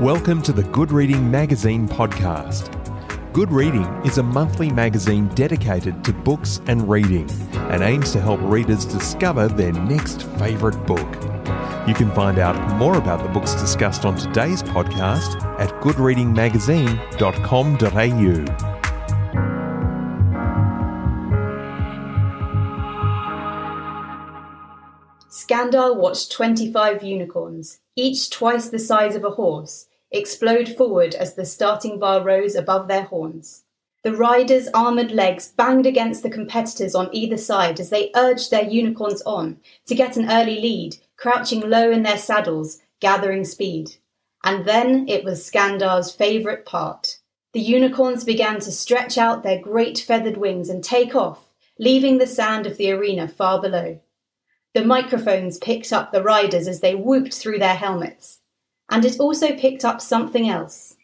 Welcome to the Good Reading Magazine podcast. Good Reading is a monthly magazine dedicated to books and reading and aims to help readers discover their next favourite book. You can find out more about the books discussed on today's podcast at goodreadingmagazine.com.au. Skandar watched 25 unicorns, each twice the size of a horse, explode forward as the starting bar rose above their horns. The riders' armoured legs banged against the competitors on either side as they urged their unicorns on to get an early lead, crouching low in their saddles, gathering speed. And then it was Skandar's favourite part. The unicorns began to stretch out their great feathered wings and take off, leaving the sand of the arena far below. The microphones picked up the riders as they whooped through their helmets. And it also picked up something else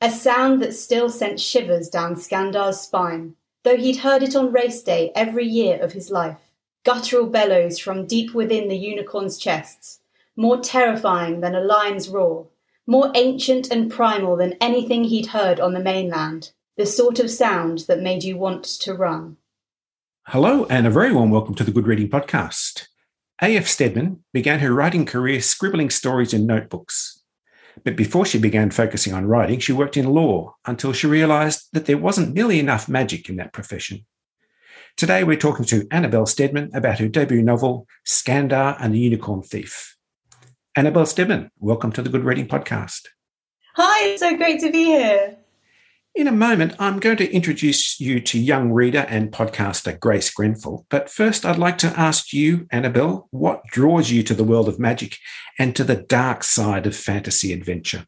a sound that still sent shivers down Skandar's spine, though he'd heard it on race day every year of his life. Guttural bellows from deep within the unicorns' chests, more terrifying than a lion's roar, more ancient and primal than anything he'd heard on the mainland, the sort of sound that made you want to run. Hello, and a very warm welcome to the Good Reading Podcast. A.F. Steadman began her writing career scribbling stories in notebooks. But before she began focusing on writing, she worked in law until she realized that there wasn't nearly enough magic in that profession. Today, we're talking to Annabel Steadman about her debut novel, Skandar and the Unicorn Thief. Annabel Steadman, welcome to the Good Reading Podcast. Hi, it's so great to be here. In a moment, I'm going to introduce you to young reader and podcaster Grace Grenfell. But first, I'd like to ask you, Annabel, what draws you to the world of magic and to the dark side of fantasy adventure?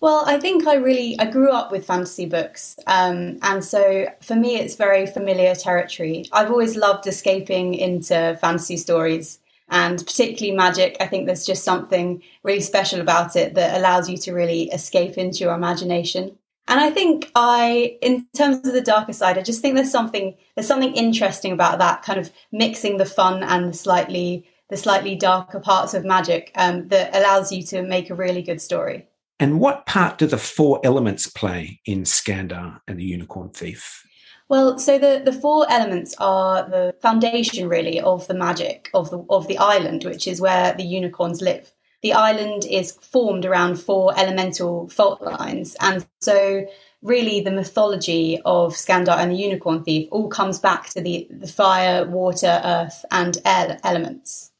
Well, I think I really I grew up with fantasy books, um, and so for me, it's very familiar territory. I've always loved escaping into fantasy stories, and particularly magic. I think there's just something really special about it that allows you to really escape into your imagination. And I think I, in terms of the darker side, I just think there's something there's something interesting about that kind of mixing the fun and the slightly the slightly darker parts of magic um, that allows you to make a really good story. And what part do the four elements play in Skandar and the Unicorn Thief? Well, so the, the four elements are the foundation really of the magic of the of the island, which is where the unicorns live the island is formed around four elemental fault lines. And so, really, the mythology of Skandar and the Unicorn Thief all comes back to the, the fire, water, earth, and air elements.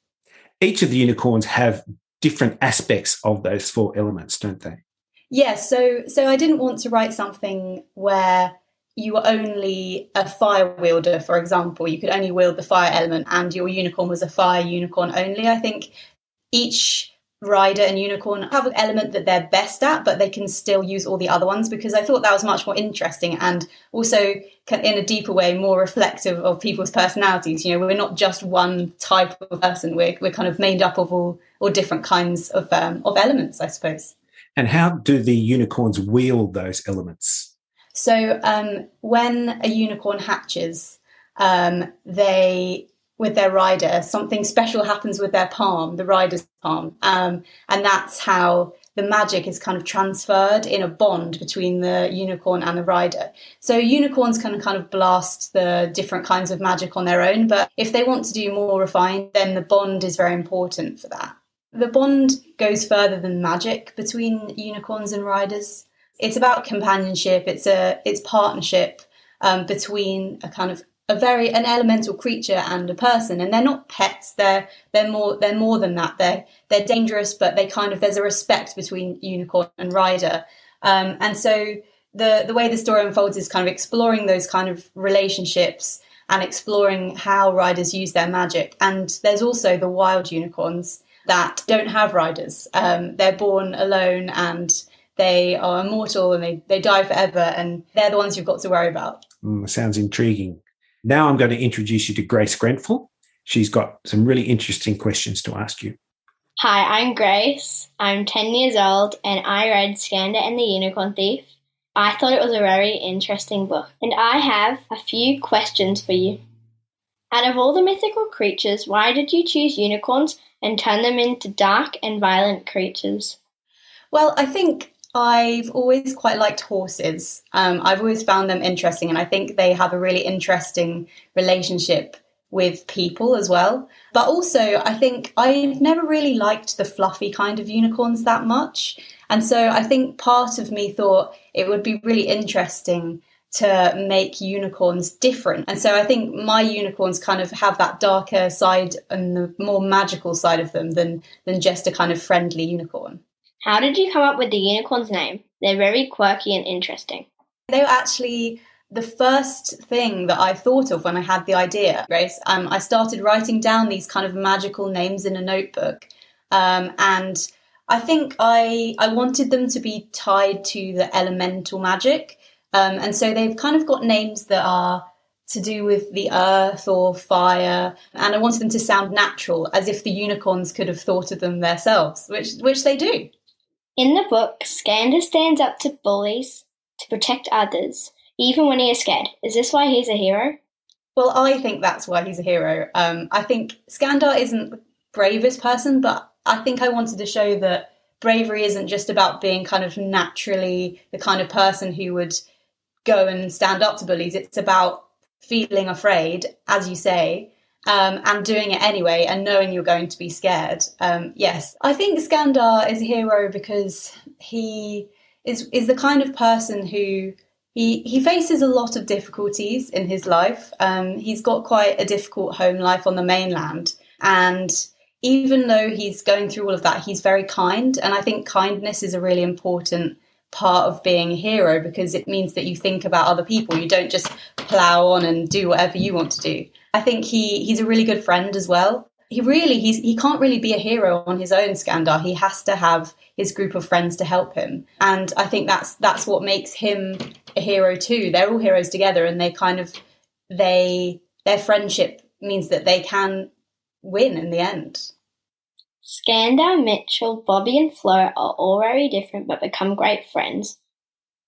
Each of the unicorns have different aspects of those four elements, don't they? Yes. so, so I didn't want to write something where you were only a fire wielder, for example, you could only wield the fire element and your unicorn was a fire unicorn only. I think each rider and unicorn have an element that they're best at but they can still use all the other ones because i thought that was much more interesting and also in a deeper way more reflective of people's personalities. You know we're not just one type of person. We're, we're kind of made up of all all different kinds of um, of elements i suppose. And how do the unicorns wield those elements? So um, when a unicorn hatches um, they with their rider, something special happens with their palm, the rider's palm. Um, and that's how the magic is kind of transferred in a bond between the unicorn and the rider. So unicorns can kind of blast the different kinds of magic on their own, but if they want to do more refined, then the bond is very important for that. The bond goes further than magic between unicorns and riders. It's about companionship. It's a it's partnership um, between a kind of a very an elemental creature and a person and they're not pets they're they're more they're more than that. They're they're dangerous but they kind of there's a respect between unicorn and rider. Um, and so the the way the story unfolds is kind of exploring those kind of relationships and exploring how riders use their magic. And there's also the wild unicorns that don't have riders. Um, they're born alone and they are immortal and they, they die forever and they're the ones you've got to worry about. Mm, sounds intriguing now I'm going to introduce you to Grace Grenfell. She's got some really interesting questions to ask you. Hi, I'm Grace. I'm 10 years old and I read Skandar and the Unicorn Thief. I thought it was a very interesting book, and I have a few questions for you. Out of all the mythical creatures, why did you choose unicorns and turn them into dark and violent creatures? Well, I think I've always quite liked horses. Um, I've always found them interesting, and I think they have a really interesting relationship with people as well. But also, I think I've never really liked the fluffy kind of unicorns that much. And so I think part of me thought it would be really interesting to make unicorns different. And so I think my unicorns kind of have that darker side and the more magical side of them than than just a kind of friendly unicorn. How did you come up with the unicorn's name? They're very quirky and interesting. They were actually the first thing that I thought of when I had the idea, Grace. Um, I started writing down these kind of magical names in a notebook. Um, and I think I I wanted them to be tied to the elemental magic. Um, and so they've kind of got names that are to do with the earth or fire, and I wanted them to sound natural, as if the unicorns could have thought of them themselves, which which they do. In the book, Skandar stands up to bullies to protect others, even when he is scared. Is this why he's a hero? Well, I think that's why he's a hero. Um, I think Skandar isn't the bravest person, but I think I wanted to show that bravery isn't just about being kind of naturally the kind of person who would go and stand up to bullies. It's about feeling afraid, as you say, um, and doing it anyway and knowing you're going to be scared. Um, yes, I think Skandar is a hero because he is is the kind of person who he he faces a lot of difficulties in his life. Um, he's got quite a difficult home life on the mainland, and even though he's going through all of that, he's very kind, and I think kindness is a really important part of being a hero because it means that you think about other people. You don't just plow on and do whatever you want to do. I think he he's a really good friend as well. He really he's he can't really be a hero on his own, Skandar. He has to have his group of friends to help him. And I think that's that's what makes him a hero too. They're all heroes together and they kind of they their friendship means that they can win in the end. Skandar, Mitchell, Bobby, and Flo are all very different but become great friends.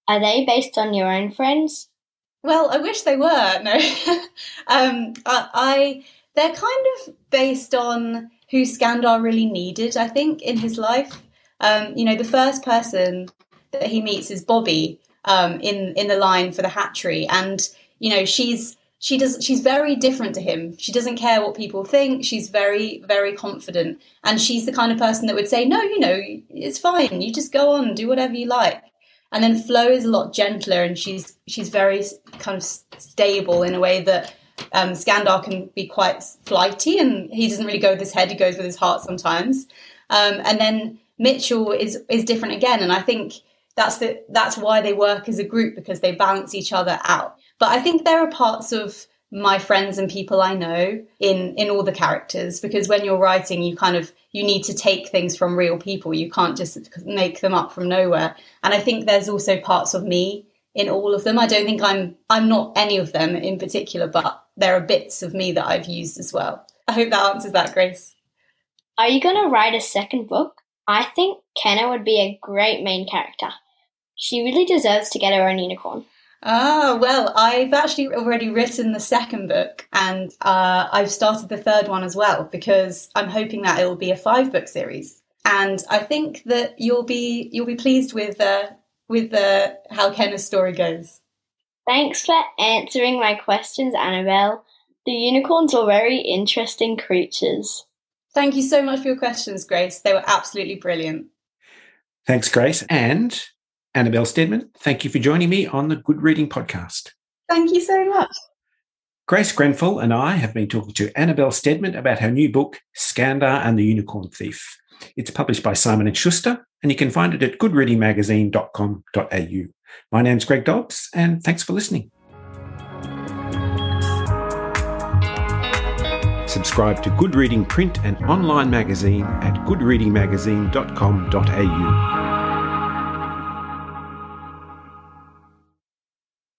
Are they based on your own friends? Well, I wish they were. No, um, I, I, they're kind of based on who Skandar really needed. I think in his life. Um, you know, the first person that he meets is Bobby um, in in the line for the hatchery, and you know she's she does she's very different to him. She doesn't care what people think. She's very very confident. And she's the kind of person that would say no you know it's fine. You just go on do whatever you like. And then flo is a lot gentler and she's she's very kind of stable in a way that um, Skandar can be quite flighty and he doesn't really go with his head. He goes with his heart sometimes. Um, and then mitchell is is different again. And i think that's the that's why they work as a group because they balance each other out but I think there are parts of my friends and people I know in in all the characters because when you're writing you kind of you need to take things from real people. You can't just make them up from nowhere. And I think there's also parts of me in all of them. I don't think I'm I'm not any of them in particular but there are bits of me that I've used as well. I hope that answers that Grace. Are you going to write a second book? I think Kenna would be a great main character. She really deserves to get her own unicorn Ah, well, I've actually already written the second book and uh, I've started the third one as well because I'm hoping that it will be a five book series. And I think that you'll be you'll be pleased with uh, with uh, how Kenna's story goes. Thanks for answering my questions, Annabel. The unicorns are very interesting creatures. Thank you so much for your questions, Grace. They were absolutely brilliant. Thanks, Grace. And Annabel Steadman, thank you for joining me on the Good Reading Podcast. Thank you so much. Grace Grenfell and I have been talking to Annabel Steadman about her new book, Skandar and the Unicorn Thief. It's published by Simon & Schuster, and you can find it at goodreadingmagazine.com.au. My name's Greg Dobbs, and thanks for listening. Subscribe to Good Reading print and online magazine at goodreadingmagazine.com.au.